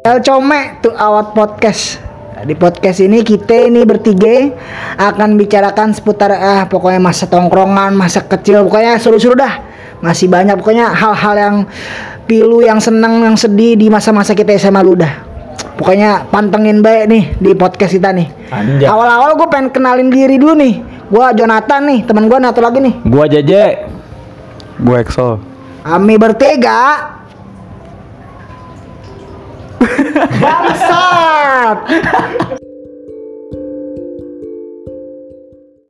El Come to our podcast. Nah, Di podcast ini kita ini bertiga akan bicarakan seputar ah pokoknya masa tongkrongan, masa kecil, pokoknya seru-seru dah. Masih banyak pokoknya hal-hal yang pilu, yang senang, yang sedih di masa-masa kita SMA lu dah. Pokoknya pantengin baik nih di podcast kita nih. Anjay. Awal-awal gue pengen kenalin diri dulu nih. Gua Jonathan nih, teman gua nih, satu lagi nih. Gua Jeje. Gue Excel. Kami bertiga Bangsat